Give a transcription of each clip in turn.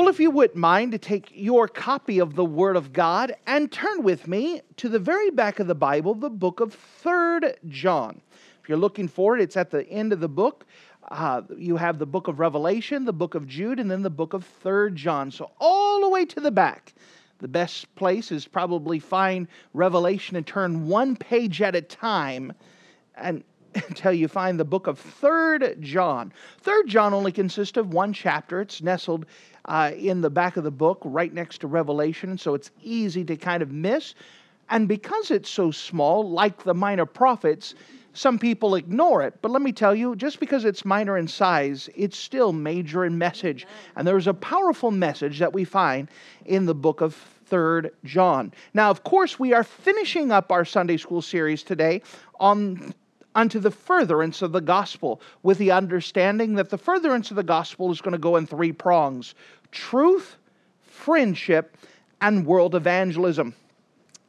Well, if you wouldn't mind to take your copy of the Word of God and turn with me to the very back of the Bible, the book of Third John. If you're looking for it, it's at the end of the book. Uh, you have the book of Revelation, the book of Jude, and then the book of Third John. So all the way to the back. The best place is probably find Revelation and turn one page at a time and until you find the book of Third John. Third John only consists of one chapter. It's nestled uh, in the back of the book, right next to Revelation, so it's easy to kind of miss. And because it's so small, like the minor prophets, some people ignore it. But let me tell you, just because it's minor in size, it's still major in message. And there's a powerful message that we find in the book of Third John. Now, of course, we are finishing up our Sunday school series today on unto the furtherance of the gospel, with the understanding that the furtherance of the gospel is going to go in three prongs truth, friendship, and world evangelism.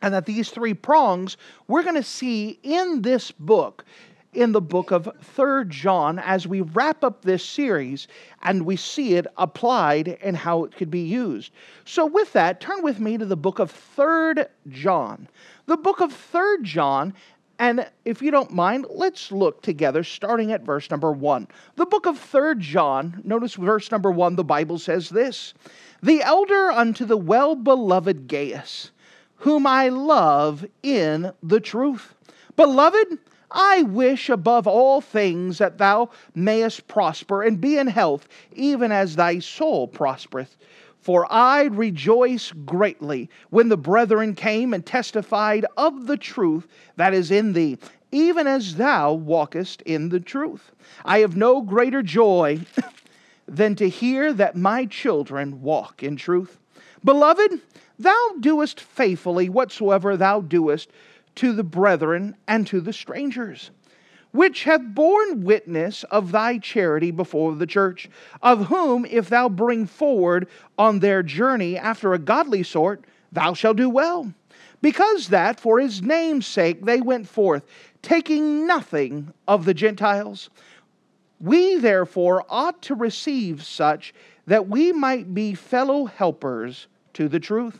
And that these three prongs we're going to see in this book, in the book of Third John, as we wrap up this series and we see it applied and how it could be used. So, with that, turn with me to the book of Third John. The book of Third John and if you don't mind, let's look together, starting at verse number one. The book of Third John, notice verse number one, the Bible says this The elder unto the well beloved Gaius, whom I love in the truth. Beloved, I wish above all things that thou mayest prosper and be in health, even as thy soul prospereth. For I rejoice greatly when the brethren came and testified of the truth that is in thee, even as thou walkest in the truth. I have no greater joy than to hear that my children walk in truth. Beloved, thou doest faithfully whatsoever thou doest to the brethren and to the strangers which have borne witness of thy charity before the church, of whom, if thou bring forward on their journey after a godly sort, thou shalt do well. Because that, for his name's sake, they went forth, taking nothing of the Gentiles. We therefore ought to receive such that we might be fellow helpers to the truth.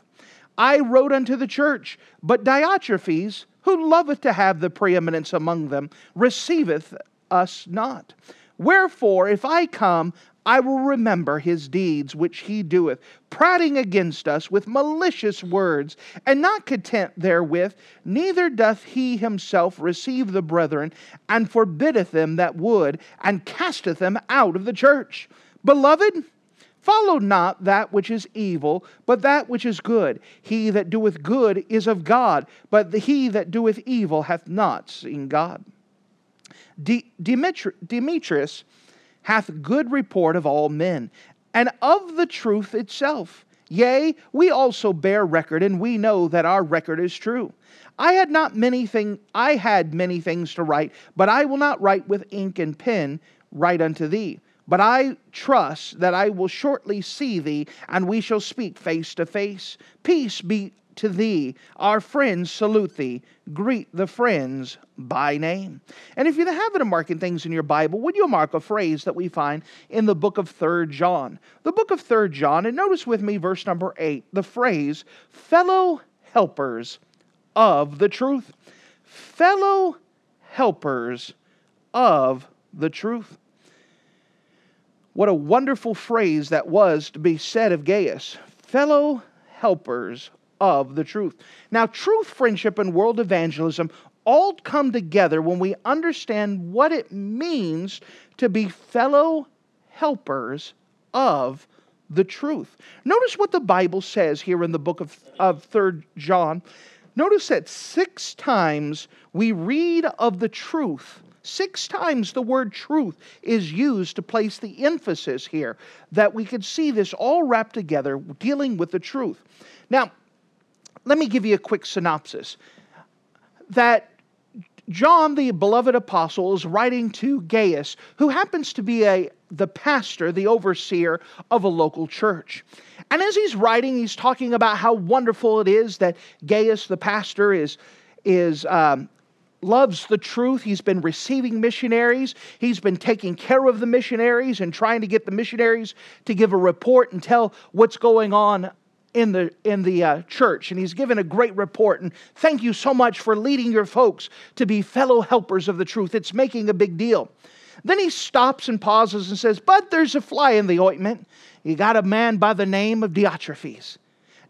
I wrote unto the church, but Diotrephes, who loveth to have the preeminence among them, receiveth us not. Wherefore, if I come, I will remember his deeds which he doeth, prating against us with malicious words, and not content therewith, neither doth he himself receive the brethren, and forbiddeth them that would, and casteth them out of the church. Beloved, Follow not that which is evil, but that which is good. He that doeth good is of God, but he that doeth evil hath not seen God. De- Demetri- Demetrius hath good report of all men, and of the truth itself. Yea, we also bear record, and we know that our record is true. I had not many thing I had many things to write, but I will not write with ink and pen, write unto thee but I trust that I will shortly see thee, and we shall speak face to face. Peace be to thee. Our friends salute thee. Greet the friends by name. And if you have it marking things in your Bible, would you mark a phrase that we find in the book of Third John? The book of Third John, and notice with me verse number 8, the phrase, fellow helpers of the truth. Fellow helpers of the truth. What a wonderful phrase that was to be said of Gaius fellow helpers of the truth. Now, truth, friendship, and world evangelism all come together when we understand what it means to be fellow helpers of the truth. Notice what the Bible says here in the book of, of 3rd John. Notice that six times we read of the truth Six times the word truth is used to place the emphasis here, that we could see this all wrapped together, dealing with the truth. Now, let me give you a quick synopsis. That John, the beloved apostle, is writing to Gaius, who happens to be a, the pastor, the overseer of a local church. And as he's writing, he's talking about how wonderful it is that Gaius, the pastor, is, is um, loves the truth. He's been receiving missionaries. He's been taking care of the missionaries and trying to get the missionaries to give a report and tell what's going on in the in the uh, church. And he's given a great report. And thank you so much for leading your folks to be fellow helpers of the truth. It's making a big deal. Then he stops and pauses and says but there's a fly in the ointment. You got a man by the name of diotrephes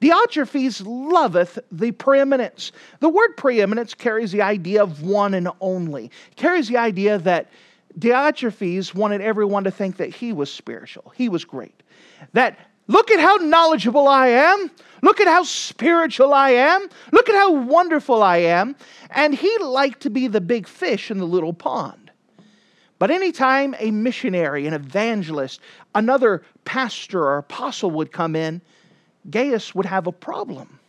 diotrephes loveth the preeminence the word preeminence carries the idea of one and only it carries the idea that diotrephes wanted everyone to think that he was spiritual he was great that Look at how knowledgeable I am. Look at how spiritual I am. Look at how wonderful I am. And he liked to be the big fish in the little pond. But anytime a missionary, an evangelist, another pastor or apostle would come in, Gaius would have a problem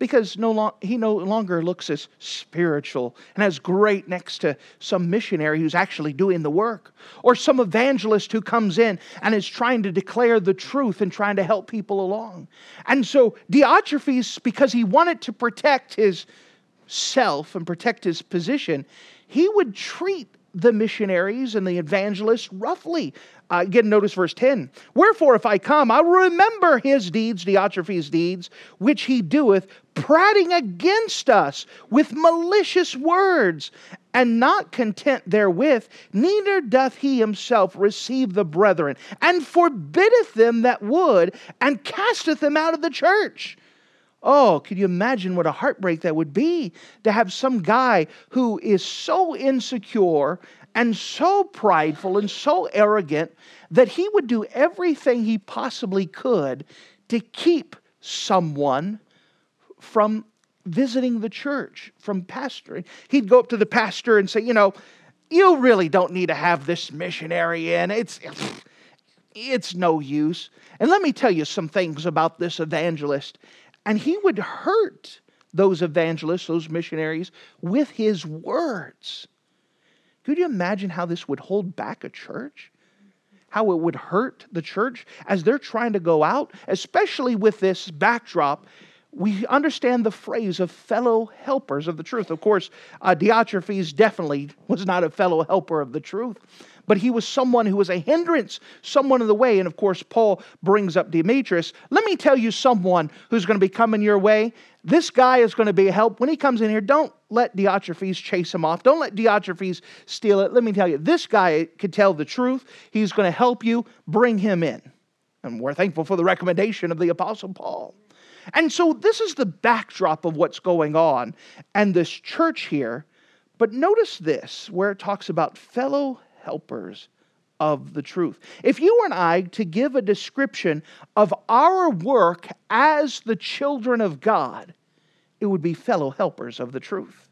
because no long, he no longer looks as spiritual and as great next to some missionary who's actually doing the work or some evangelist who comes in and is trying to declare the truth and trying to help people along. And so Diotrephes, because he wanted to protect his self and protect his position, he would treat the missionaries and the evangelists roughly. Uh, again, notice verse 10. Wherefore, if I come, I will remember his deeds, Diotrephes' deeds, which he doeth, prating against us with malicious words. And not content therewith, neither doth he himself receive the brethren, and forbiddeth them that would, and casteth them out of the church. Oh, could you imagine what a heartbreak that would be to have some guy who is so insecure and so prideful and so arrogant that he would do everything he possibly could to keep someone from visiting the church, from pastoring. He'd go up to the pastor and say, You know, you really don't need to have this missionary in. It's, it's no use. And let me tell you some things about this evangelist. And he would hurt those evangelists, those missionaries, with his words. Could you imagine how this would hold back a church? How it would hurt the church as they're trying to go out, especially with this backdrop. We understand the phrase of fellow helpers of the truth. Of course, uh, Diotrephes definitely was not a fellow helper of the truth but he was someone who was a hindrance, someone in the way. And of course, Paul brings up Demetrius. Let me tell you someone who's going to be coming your way. This guy is going to be a help. When he comes in here, don't let Diotrephes chase him off. Don't let Diotrephes steal it. Let me tell you, this guy could tell the truth. He's going to help you. Bring him in. And we're thankful for the recommendation of the Apostle Paul. And so this is the backdrop of what's going on and this church here. But notice this, where it talks about fellow helpers of the truth. If you and I to give a description of our work as the children of God, it would be fellow helpers of the truth.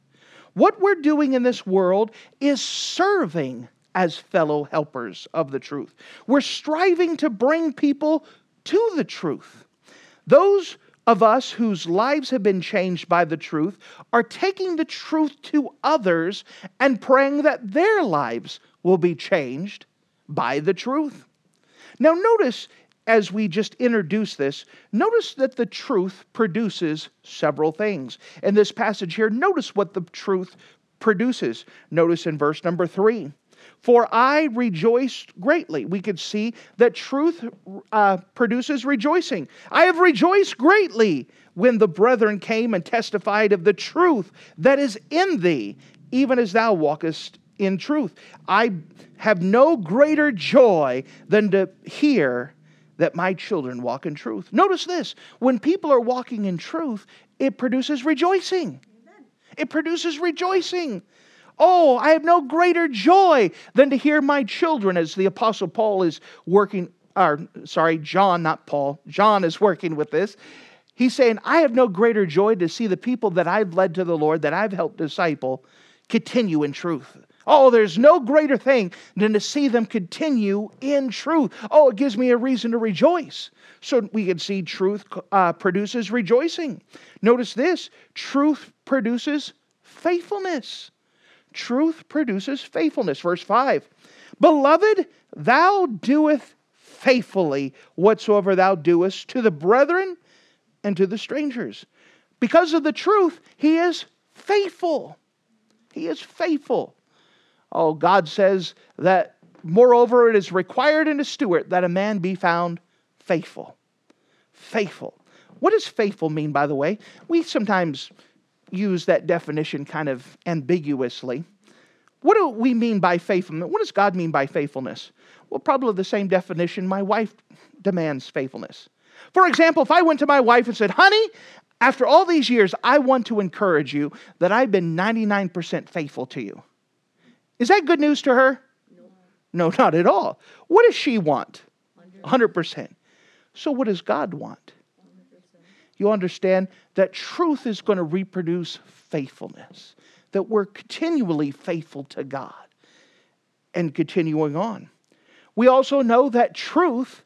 What we're doing in this world is serving as fellow helpers of the truth. We're striving to bring people to the truth. Those of us whose lives have been changed by the truth are taking the truth to others and praying that their lives will be changed by the truth. Now, notice as we just introduce this, notice that the truth produces several things. In this passage here, notice what the truth produces. Notice in verse number three. For I rejoiced greatly. We could see that truth uh, produces rejoicing. I have rejoiced greatly when the brethren came and testified of the truth that is in thee, even as thou walkest in truth. I have no greater joy than to hear that my children walk in truth. Notice this when people are walking in truth, it produces rejoicing. It produces rejoicing. Oh, I have no greater joy than to hear my children, as the Apostle Paul is working, or sorry, John, not Paul, John is working with this. He's saying, I have no greater joy to see the people that I've led to the Lord, that I've helped disciple, continue in truth. Oh, there's no greater thing than to see them continue in truth. Oh, it gives me a reason to rejoice. So we can see truth uh, produces rejoicing. Notice this truth produces faithfulness. Truth produces faithfulness. Verse 5 Beloved, thou doest faithfully whatsoever thou doest to the brethren and to the strangers. Because of the truth, he is faithful. He is faithful. Oh, God says that, moreover, it is required in a steward that a man be found faithful. Faithful. What does faithful mean, by the way? We sometimes use that definition kind of ambiguously. What do we mean by faithfulness? What does God mean by faithfulness? Well, probably the same definition my wife demands faithfulness. For example, if I went to my wife and said, Honey, after all these years, I want to encourage you that I've been 99% faithful to you. Is that good news to her? No, no not at all. What does she want? 100%. So, what does God want? You understand that truth is going to reproduce faithfulness, that we're continually faithful to God and continuing on. We also know that truth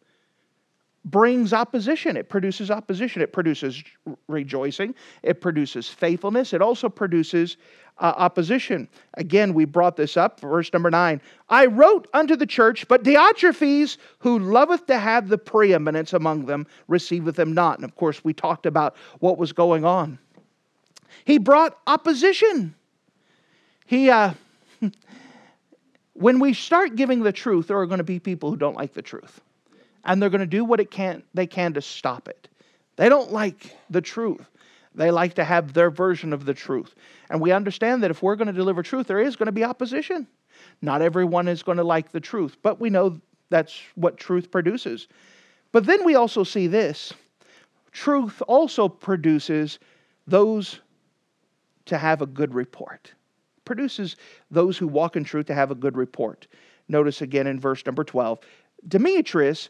brings opposition. It produces opposition. It produces rejoicing. It produces faithfulness. It also produces uh, opposition. Again, we brought this up, verse number nine. I wrote unto the church, but Diotrephes, who loveth to have the preeminence among them, receiveth them not. And of course, we talked about what was going on. He brought opposition. He, uh, when we start giving the truth, there are going to be people who don't like the truth and they're going to do what it can they can to stop it. They don't like the truth. They like to have their version of the truth. And we understand that if we're going to deliver truth, there is going to be opposition. Not everyone is going to like the truth, but we know that's what truth produces. But then we also see this truth also produces those to have a good report. Produces those who walk in truth to have a good report. Notice again in verse number 12 Demetrius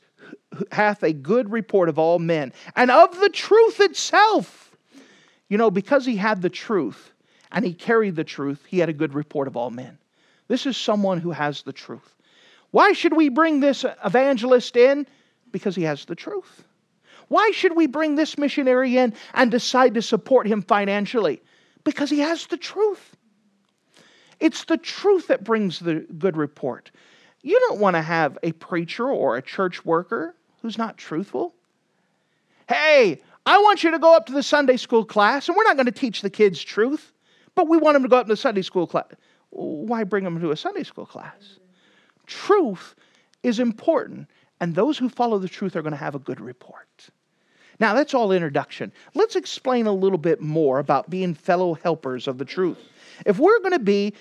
hath a good report of all men and of the truth itself. You know, because he had the truth and he carried the truth, he had a good report of all men. This is someone who has the truth. Why should we bring this evangelist in? Because he has the truth. Why should we bring this missionary in and decide to support him financially? Because he has the truth. It's the truth that brings the good report. You don't want to have a preacher or a church worker who's not truthful. Hey, I want you to go up to the Sunday school class, and we're not going to teach the kids truth, but we want them to go up to the Sunday school class. Why bring them to a Sunday school class? Truth is important, and those who follow the truth are going to have a good report. Now, that's all introduction. Let's explain a little bit more about being fellow helpers of the truth. If we're going to be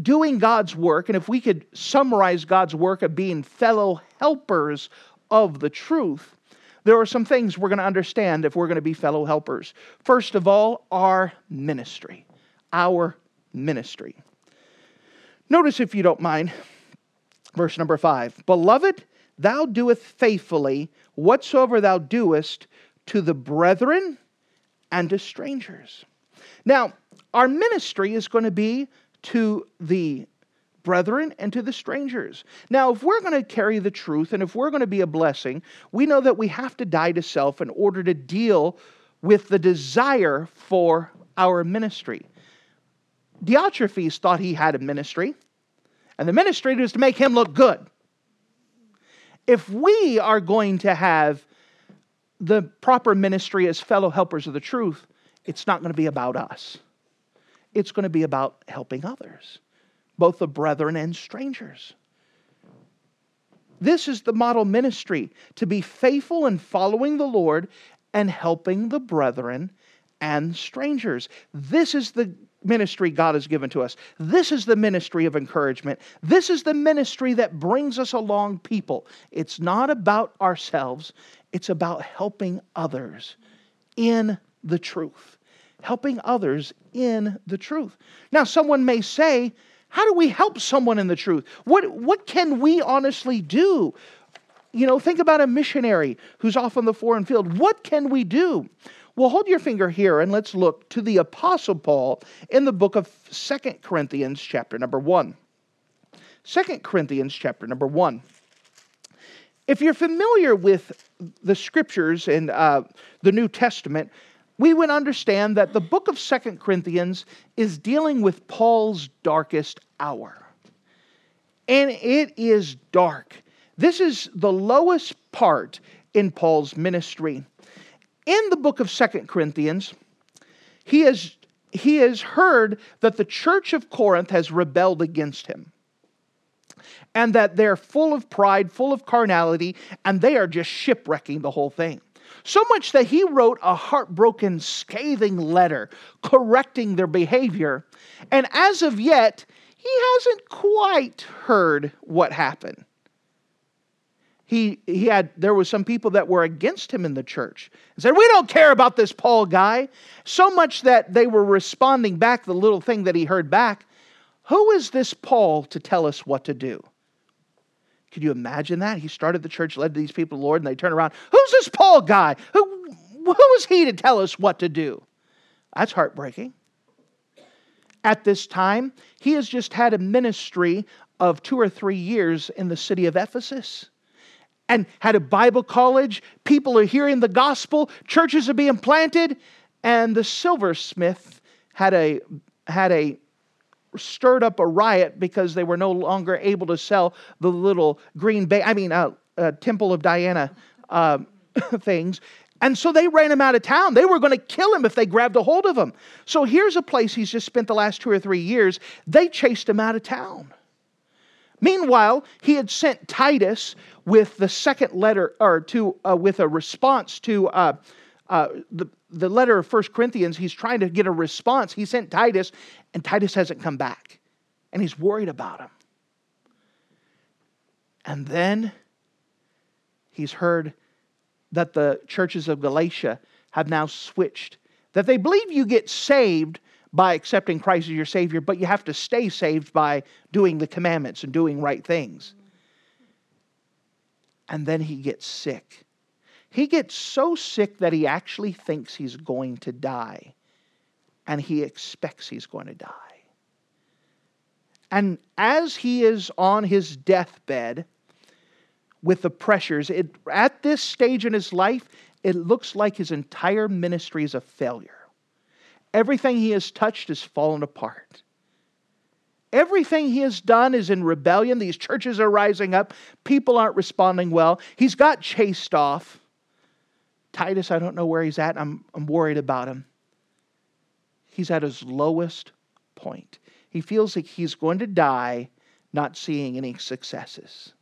doing God's work, and if we could summarize God's work of being fellow helpers of the truth, there are some things we're going to understand if we're going to be fellow helpers. First of all, our ministry. Our ministry. Notice, if you don't mind, verse number five Beloved, thou doest faithfully whatsoever thou doest to the brethren and to strangers. Now, our ministry is going to be to the brethren and to the strangers. Now, if we're going to carry the truth and if we're going to be a blessing, we know that we have to die to self in order to deal with the desire for our ministry. Diotrephes thought he had a ministry, and the ministry was to make him look good. If we are going to have the proper ministry as fellow helpers of the truth, it's not going to be about us it's going to be about helping others, both the brethren and strangers. This is the model ministry to be faithful in following the Lord and helping the brethren and strangers. This is the ministry God has given to us. This is the ministry of encouragement. This is the ministry that brings us along people. It's not about ourselves, it's about helping others in the truth helping others in the truth. Now, someone may say, How do we help someone in the truth? What, what can we honestly do? You know, think about a missionary who's off on the foreign field. What can we do? Well, hold your finger here and let's look to the Apostle Paul in the book of Second Corinthians, chapter number 1. 2 Corinthians chapter number 1. If you're familiar with the scriptures in uh, the New Testament, we would understand that the book of Second Corinthians is dealing with Paul's darkest hour. And it is dark. This is the lowest part in Paul's ministry. In the book of Second Corinthians, he has, he has heard that the church of Corinth has rebelled against him and that they're full of pride, full of carnality, and they are just shipwrecking the whole thing. So much that he wrote a heartbroken, scathing letter correcting their behavior. And as of yet, he hasn't quite heard what happened. He, he had there was some people that were against him in the church and said we don't care about this paul guy so much that they were responding back the little thing that he heard back who is this paul to tell us what to do could you imagine that? He started the church, led these people to the Lord, and they turn around. Who's this Paul guy? Who, who is he to tell us what to do? That's heartbreaking. At this time, he has just had a ministry of two or three years in the city of Ephesus and had a Bible college. People are hearing the gospel, churches are being planted, and the silversmith had a had a stirred up a riot because they were no longer able to sell the little green bay, I mean, uh, uh, Temple of Diana uh, things. And so they ran him out of town. They were going to kill him if they grabbed a hold of him. So here's a place he's just spent the last two or three years. They chased him out of town. Meanwhile, he had sent Titus with the second letter, or to uh, with a response to uh, uh, the the letter of First Corinthians, he's trying to get a response. He sent Titus, and Titus hasn't come back. And he's worried about him. And then he's heard that the churches of Galatia have now switched, that they believe you get saved by accepting Christ as your Savior, but you have to stay saved by doing the commandments and doing right things. And then he gets sick. He gets so sick that he actually thinks he's going to die, and he expects he's going to die. And as he is on his deathbed with the pressures, it, at this stage in his life, it looks like his entire ministry is a failure. Everything he has touched has fallen apart. Everything he has done is in rebellion. These churches are rising up. People aren't responding well. He's got chased off. Titus, I don't know where he's at. I'm, I'm worried about him. He's at his lowest point. He feels like he's going to die not seeing any successes.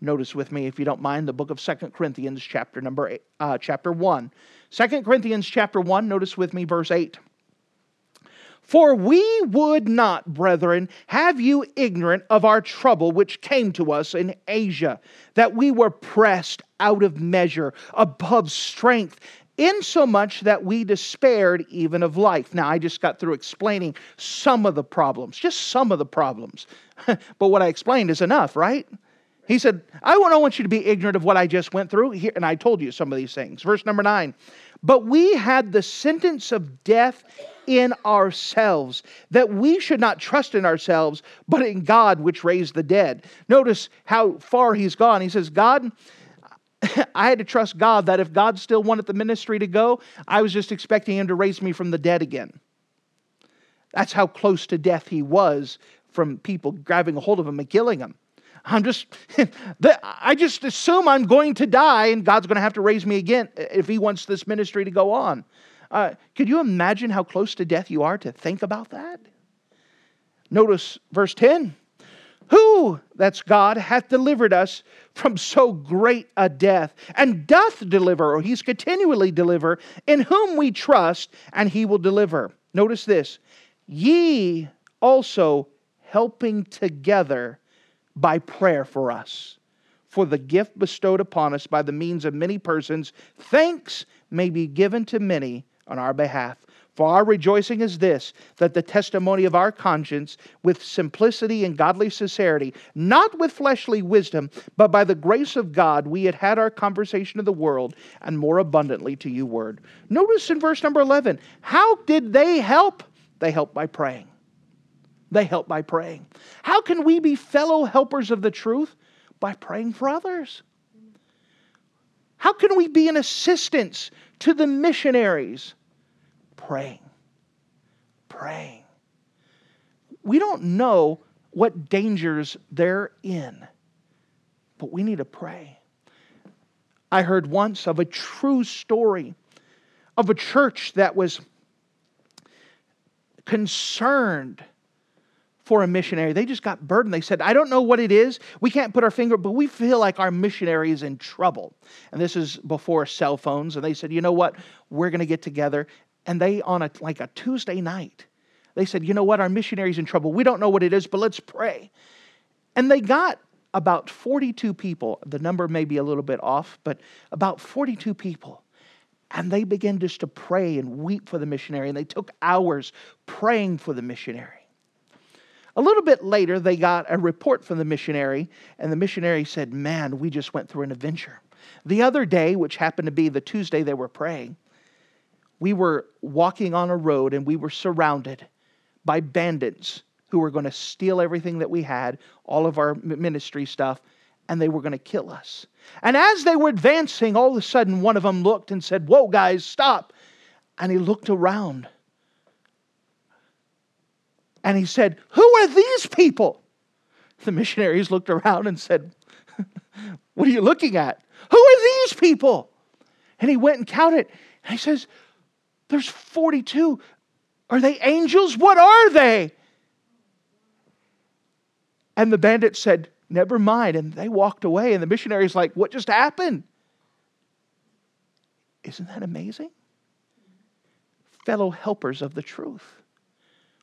Notice with me, if you don't mind, the book of Second Corinthians, chapter number eight, uh, chapter 1. 2 Corinthians chapter 1, notice with me verse 8. For we would not, brethren, have you ignorant of our trouble which came to us in Asia, that we were pressed out of measure, above strength, insomuch that we despaired even of life. Now, I just got through explaining some of the problems, just some of the problems. but what I explained is enough, right? He said, I don't want you to be ignorant of what I just went through. Here, and I told you some of these things. Verse number nine. But we had the sentence of death in ourselves, that we should not trust in ourselves, but in God which raised the dead. Notice how far he's gone. He says, God, I had to trust God that if God still wanted the ministry to go, I was just expecting him to raise me from the dead again. That's how close to death he was from people grabbing a hold of him and killing him. I'm just, I just assume I'm going to die and God's going to have to raise me again if He wants this ministry to go on. Uh, could you imagine how close to death you are to think about that? Notice verse 10 Who, that's God, hath delivered us from so great a death, and doth deliver, or he's continually deliver, in whom we trust, and he will deliver. Notice this ye also helping together by prayer for us, for the gift bestowed upon us by the means of many persons, thanks may be given to many on our behalf. For our rejoicing is this that the testimony of our conscience, with simplicity and godly sincerity, not with fleshly wisdom, but by the grace of God, we had had our conversation of the world, and more abundantly to you word. Notice in verse number 11, how did they help? They helped by praying. They help by praying. How can we be fellow helpers of the truth? By praying for others. How can we be an assistance to the missionaries? Praying. Praying. We don't know what dangers they're in, but we need to pray. I heard once of a true story of a church that was concerned for a missionary. They just got burdened. They said, I don't know what it is. We can't put our finger, but we feel like our missionary is in trouble. And this is before cell phones. And they said, you know what? We're going to get together. And they, on a, like a Tuesday night, they said, you know what? Our missionary's in trouble. We don't know what it is, but let's pray. And they got about 42 people. The number may be a little bit off, but about 42 people. And they began just to pray and weep for the missionary. And they took hours praying for the missionary. A little bit later, they got a report from the missionary, and the missionary said, Man, we just went through an adventure. The other day, which happened to be the Tuesday they were praying, we were walking on a road and we were surrounded by bandits who were going to steal everything that we had, all of our ministry stuff, and they were going to kill us. And as they were advancing, all of a sudden one of them looked and said, Whoa, guys, stop. And he looked around and he said, Who are these people? The missionaries looked around and said, What are you looking at? Who are these people? And he went and counted. And he says, There's 42. Are they angels? What are they? And the bandit said, Never mind. And they walked away. And the missionary's like, What just happened? Isn't that amazing? Fellow helpers of the truth.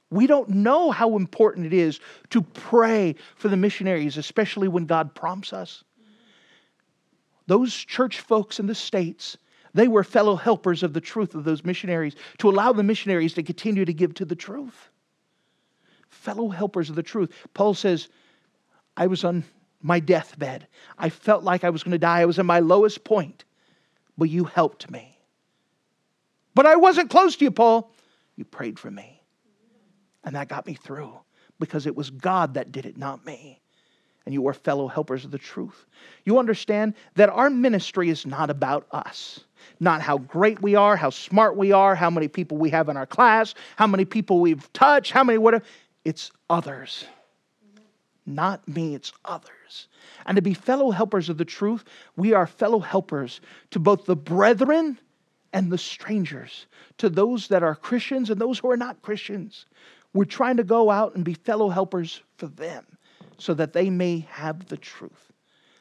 We don't know how important it is to pray for the missionaries, especially when God prompts us. Those church folks in the States, they were fellow helpers of the truth of those missionaries to allow the missionaries to continue to give to the truth. Fellow helpers of the truth. Paul says, I was on my deathbed. I felt like I was going to die. I was in my lowest point, but you helped me. But I wasn't close to you, Paul. You prayed for me. And that got me through because it was God that did it, not me. And you are fellow helpers of the truth. You understand that our ministry is not about us, not how great we are, how smart we are, how many people we have in our class, how many people we've touched, how many whatever. It's others. Not me, it's others. And to be fellow helpers of the truth, we are fellow helpers to both the brethren and the strangers, to those that are Christians and those who are not Christians. We're trying to go out and be fellow helpers for them so that they may have the truth.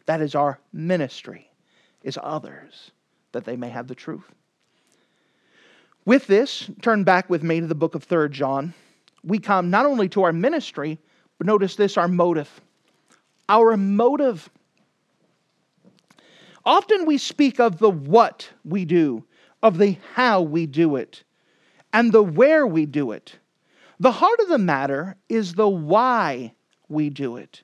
That is our ministry, is others, that they may have the truth. With this, turn back with me to the book of 3rd John. We come not only to our ministry, but notice this our motive. Our motive. Often we speak of the what we do, of the how we do it, and the where we do it. The heart of the matter is the why we do it.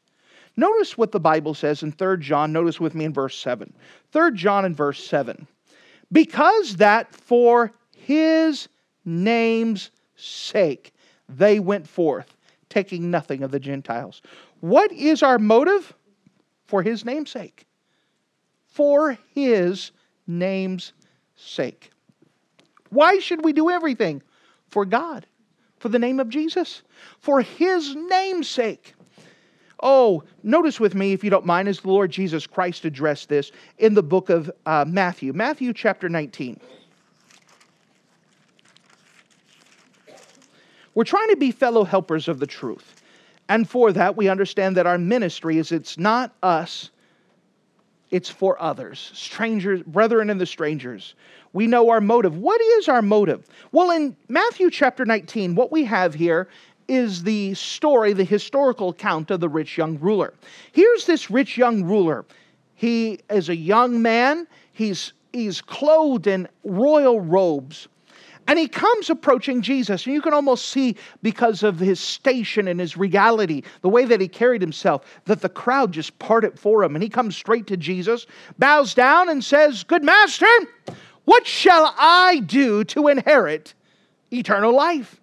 Notice what the Bible says in 3 John. Notice with me in verse 7. 3 John in verse 7. Because that for his name's sake they went forth, taking nothing of the Gentiles. What is our motive? For his name's sake. For his name's sake. Why should we do everything? For God for the name of Jesus, for his name's sake. Oh, notice with me, if you don't mind, as the Lord Jesus Christ addressed this in the book of uh, Matthew, Matthew chapter 19. We're trying to be fellow helpers of the truth. And for that, we understand that our ministry is it's not us, it's for others, strangers, brethren and the strangers we know our motive. What is our motive? Well, in Matthew chapter 19, what we have here is the story, the historical account of the rich young ruler. Here's this rich young ruler. He is a young man, he's, he's clothed in royal robes. And he comes approaching Jesus, and you can almost see because of his station and his regality, the way that he carried himself, that the crowd just parted for him. And he comes straight to Jesus, bows down, and says, Good master, what shall I do to inherit eternal life?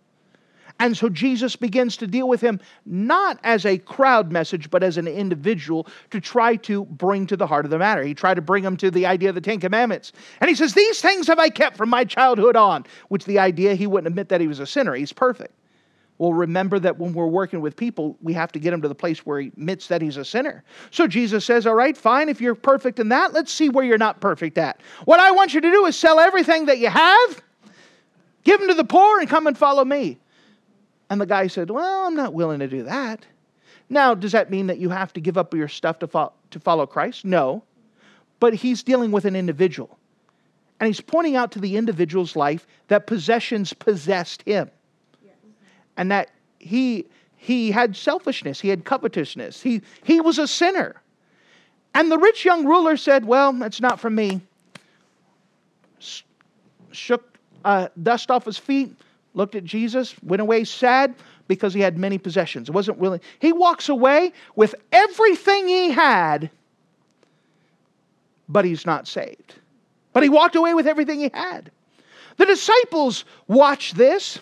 And so Jesus begins to deal with him not as a crowd message, but as an individual to try to bring to the heart of the matter. He tried to bring him to the idea of the Ten Commandments. And he says, These things have I kept from my childhood on, which the idea he wouldn't admit that he was a sinner. He's perfect. Well, remember that when we're working with people, we have to get him to the place where he admits that he's a sinner. So Jesus says, All right, fine, if you're perfect in that, let's see where you're not perfect at. What I want you to do is sell everything that you have, give them to the poor, and come and follow me. And the guy said, Well, I'm not willing to do that. Now, does that mean that you have to give up your stuff to, fo- to follow Christ? No. But he's dealing with an individual. And he's pointing out to the individual's life that possessions possessed him. And that he, he had selfishness, he had covetousness, he, he was a sinner. And the rich young ruler said, Well, that's not for me. Shook uh, dust off his feet, looked at Jesus, went away sad because he had many possessions. Wasn't willing. He walks away with everything he had, but he's not saved. But he walked away with everything he had. The disciples watch this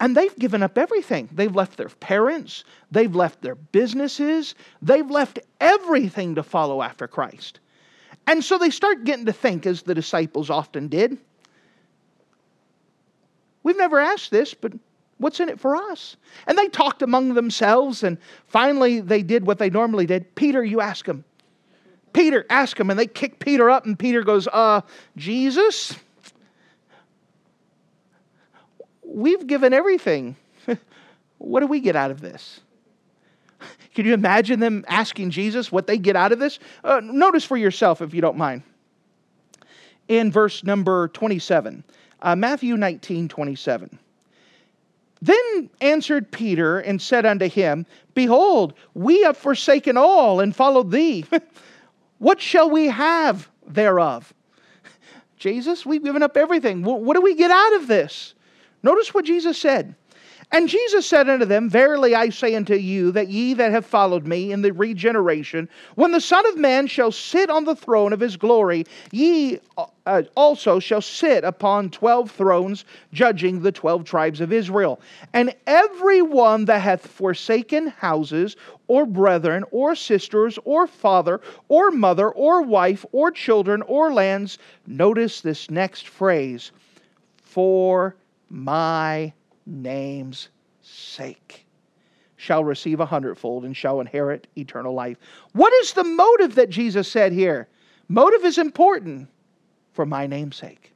and they've given up everything. They've left their parents, they've left their businesses, they've left everything to follow after Christ. And so they start getting to think, as the disciples often did, We've never asked this, but what's in it for us? And they talked among themselves, and finally they did what they normally did. Peter, you ask him. Peter, ask him. And they kick Peter up, and Peter goes, Uh, Jesus, we've given everything. what do we get out of this? Can you imagine them asking Jesus what they get out of this? Uh, notice for yourself, if you don't mind. In verse number 27, uh, Matthew 19, 27. Then answered Peter and said unto him, Behold, we have forsaken all and followed thee. what shall we have thereof? Jesus, we've given up everything. What do we get out of this? Notice what Jesus said. And Jesus said unto them, Verily I say unto you, that ye that have followed me in the regeneration, when the Son of Man shall sit on the throne of his glory, ye uh, also shall sit upon twelve thrones, judging the twelve tribes of Israel. And every one that hath forsaken houses, or brethren, or sisters, or father, or mother, or wife, or children, or lands, notice this next phrase, for my name's sake shall receive a hundredfold and shall inherit eternal life. What is the motive that Jesus said here? Motive is important for my name's sake.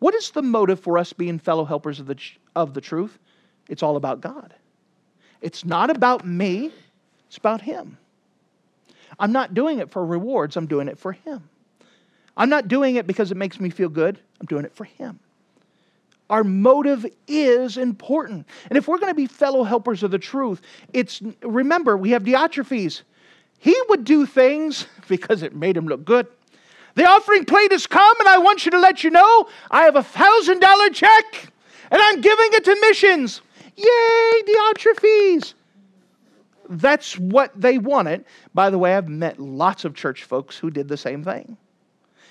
What is the motive for us being fellow helpers of the, of the truth? It's all about God. It's not about me, it's about Him. I'm not doing it for rewards, I'm doing it for Him. I'm not doing it because it makes me feel good, I'm doing it for Him. Our motive is important. And if we're going to be fellow helpers of the truth, it's remember, we have Diotrephes. He would do things because it made him look good. The offering plate has come, and I want you to let you know I have a thousand dollar check, and I'm giving it to missions. Yay, Diotrephes! That's what they wanted. By the way, I've met lots of church folks who did the same thing.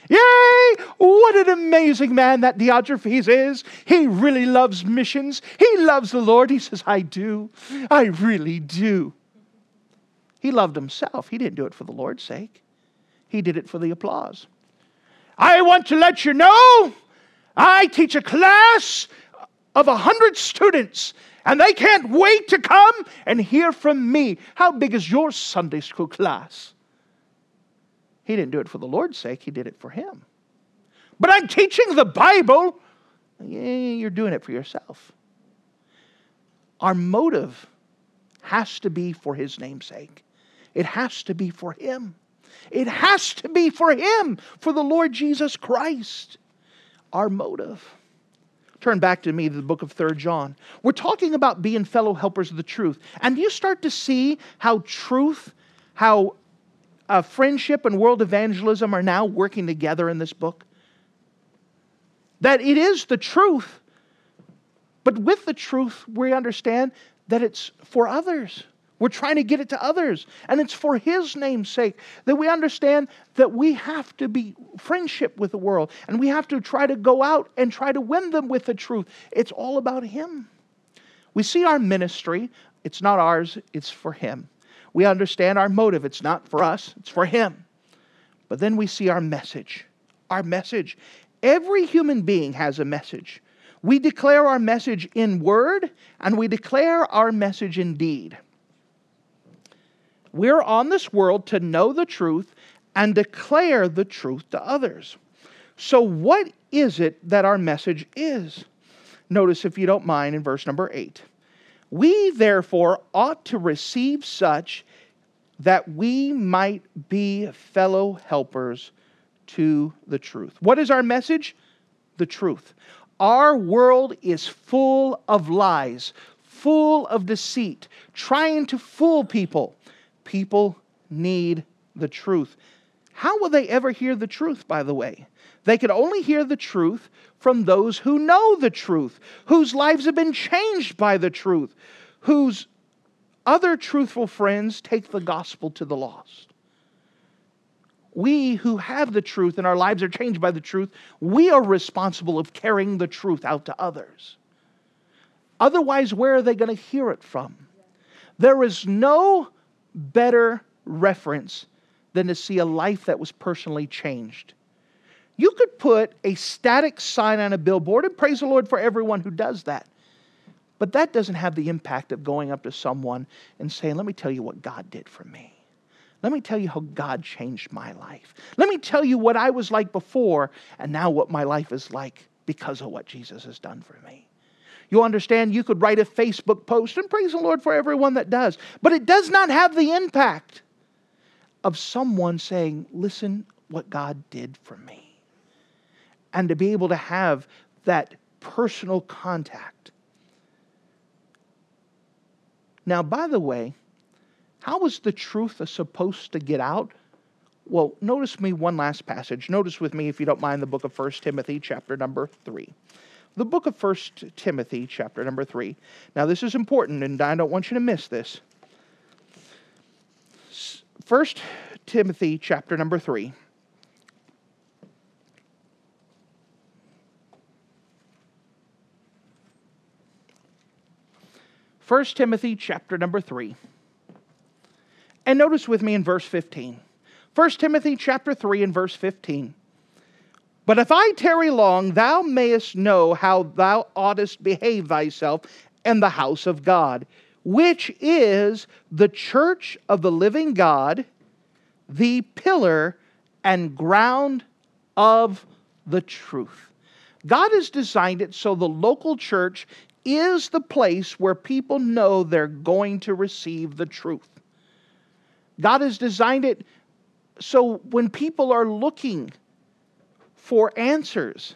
Yay! What an amazing man that Diotrephes is. He really loves missions. He loves the Lord. He says, I do. I really do. He loved himself. He didn't do it for the Lord's sake, he did it for the applause. I want to let you know I teach a class of a hundred students, and they can't wait to come and hear from me. How big is your Sunday school class? He didn't do it for the Lord's sake, he did it for him. But I'm teaching the Bible. Yeah, you're doing it for yourself. Our motive has to be for his name's sake. It has to be for him. It has to be for him, for the Lord Jesus Christ. Our motive. Turn back to me to the book of Third John. We're talking about being fellow helpers of the truth. And you start to see how truth, how uh, friendship and world evangelism are now working together in this book. That it is the truth, but with the truth, we understand that it's for others. We're trying to get it to others. And it's for His name's sake that we understand that we have to be friendship with the world and we have to try to go out and try to win them with the truth. It's all about Him. We see our ministry, it's not ours, it's for Him. We understand our motive, it's not for us, it's for Him. But then we see our message. Our message. Every human being has a message. We declare our message in word and we declare our message in deed. We're on this world to know the truth and declare the truth to others. So, what is it that our message is? Notice, if you don't mind, in verse number 8. We therefore ought to receive such that we might be fellow helpers to the truth. What is our message? The truth. Our world is full of lies, full of deceit, trying to fool people. People need the truth. How will they ever hear the truth, by the way? They can only hear the truth from those who know the truth, whose lives have been changed by the truth, whose other truthful friends take the gospel to the lost. We who have the truth and our lives are changed by the truth, we are responsible of carrying the truth out to others. Otherwise, where are they going to hear it from? There is no better reference than to see a life that was personally changed. You could put a static sign on a billboard and praise the Lord for everyone who does that. But that doesn't have the impact of going up to someone and saying, Let me tell you what God did for me. Let me tell you how God changed my life. Let me tell you what I was like before and now what my life is like because of what Jesus has done for me. You understand, you could write a Facebook post and praise the Lord for everyone that does, but it does not have the impact of someone saying, Listen, what God did for me. And to be able to have that personal contact. Now, by the way, how was the truth supposed to get out? Well, notice me one last passage. Notice with me, if you don't mind, the book of 1 Timothy, chapter number 3 the book of First Timothy, chapter number 3. Now, this is important, and I don't want you to miss this. First Timothy, chapter number 3. First Timothy chapter number 3. And notice with me in verse 15. 1 Timothy chapter 3 and verse 15. But if I tarry long, thou mayest know how thou oughtest behave thyself in the house of God, which is the church of the living God, the pillar and ground of the truth. God has designed it so the local church is the place where people know they're going to receive the truth. God has designed it so when people are looking for answers.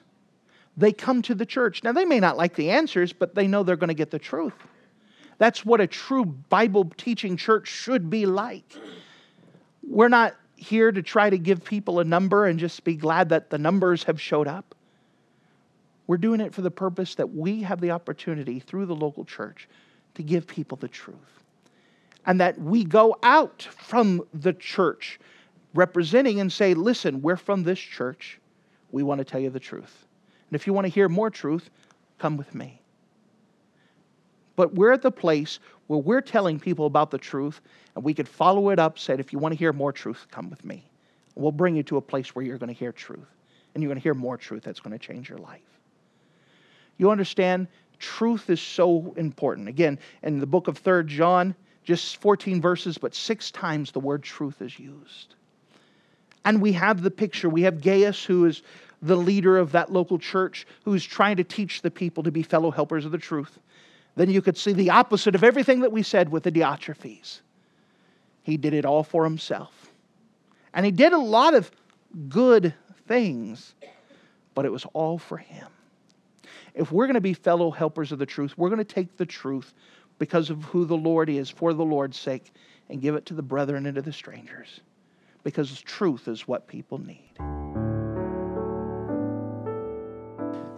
They come to the church. Now, they may not like the answers, but they know they're going to get the truth. That's what a true Bible teaching church should be like. We're not here to try to give people a number and just be glad that the numbers have showed up. We're doing it for the purpose that we have the opportunity through the local church to give people the truth. And that we go out from the church representing and say, listen, we're from this church we want to tell you the truth. And if you want to hear more truth, come with me. But we're at the place where we're telling people about the truth, and we could follow it up, said, if you want to hear more truth, come with me. We'll bring you to a place where you're going to hear truth, and you're going to hear more truth that's going to change your life. You understand? Truth is so important. Again, in the book of Third John, just 14 verses, but six times the word truth is used. And we have the picture. We have Gaius, who is the leader of that local church, who's trying to teach the people to be fellow helpers of the truth. Then you could see the opposite of everything that we said with the Diotrephes. He did it all for himself. And he did a lot of good things, but it was all for him. If we're going to be fellow helpers of the truth, we're going to take the truth because of who the Lord is for the Lord's sake and give it to the brethren and to the strangers because truth is what people need.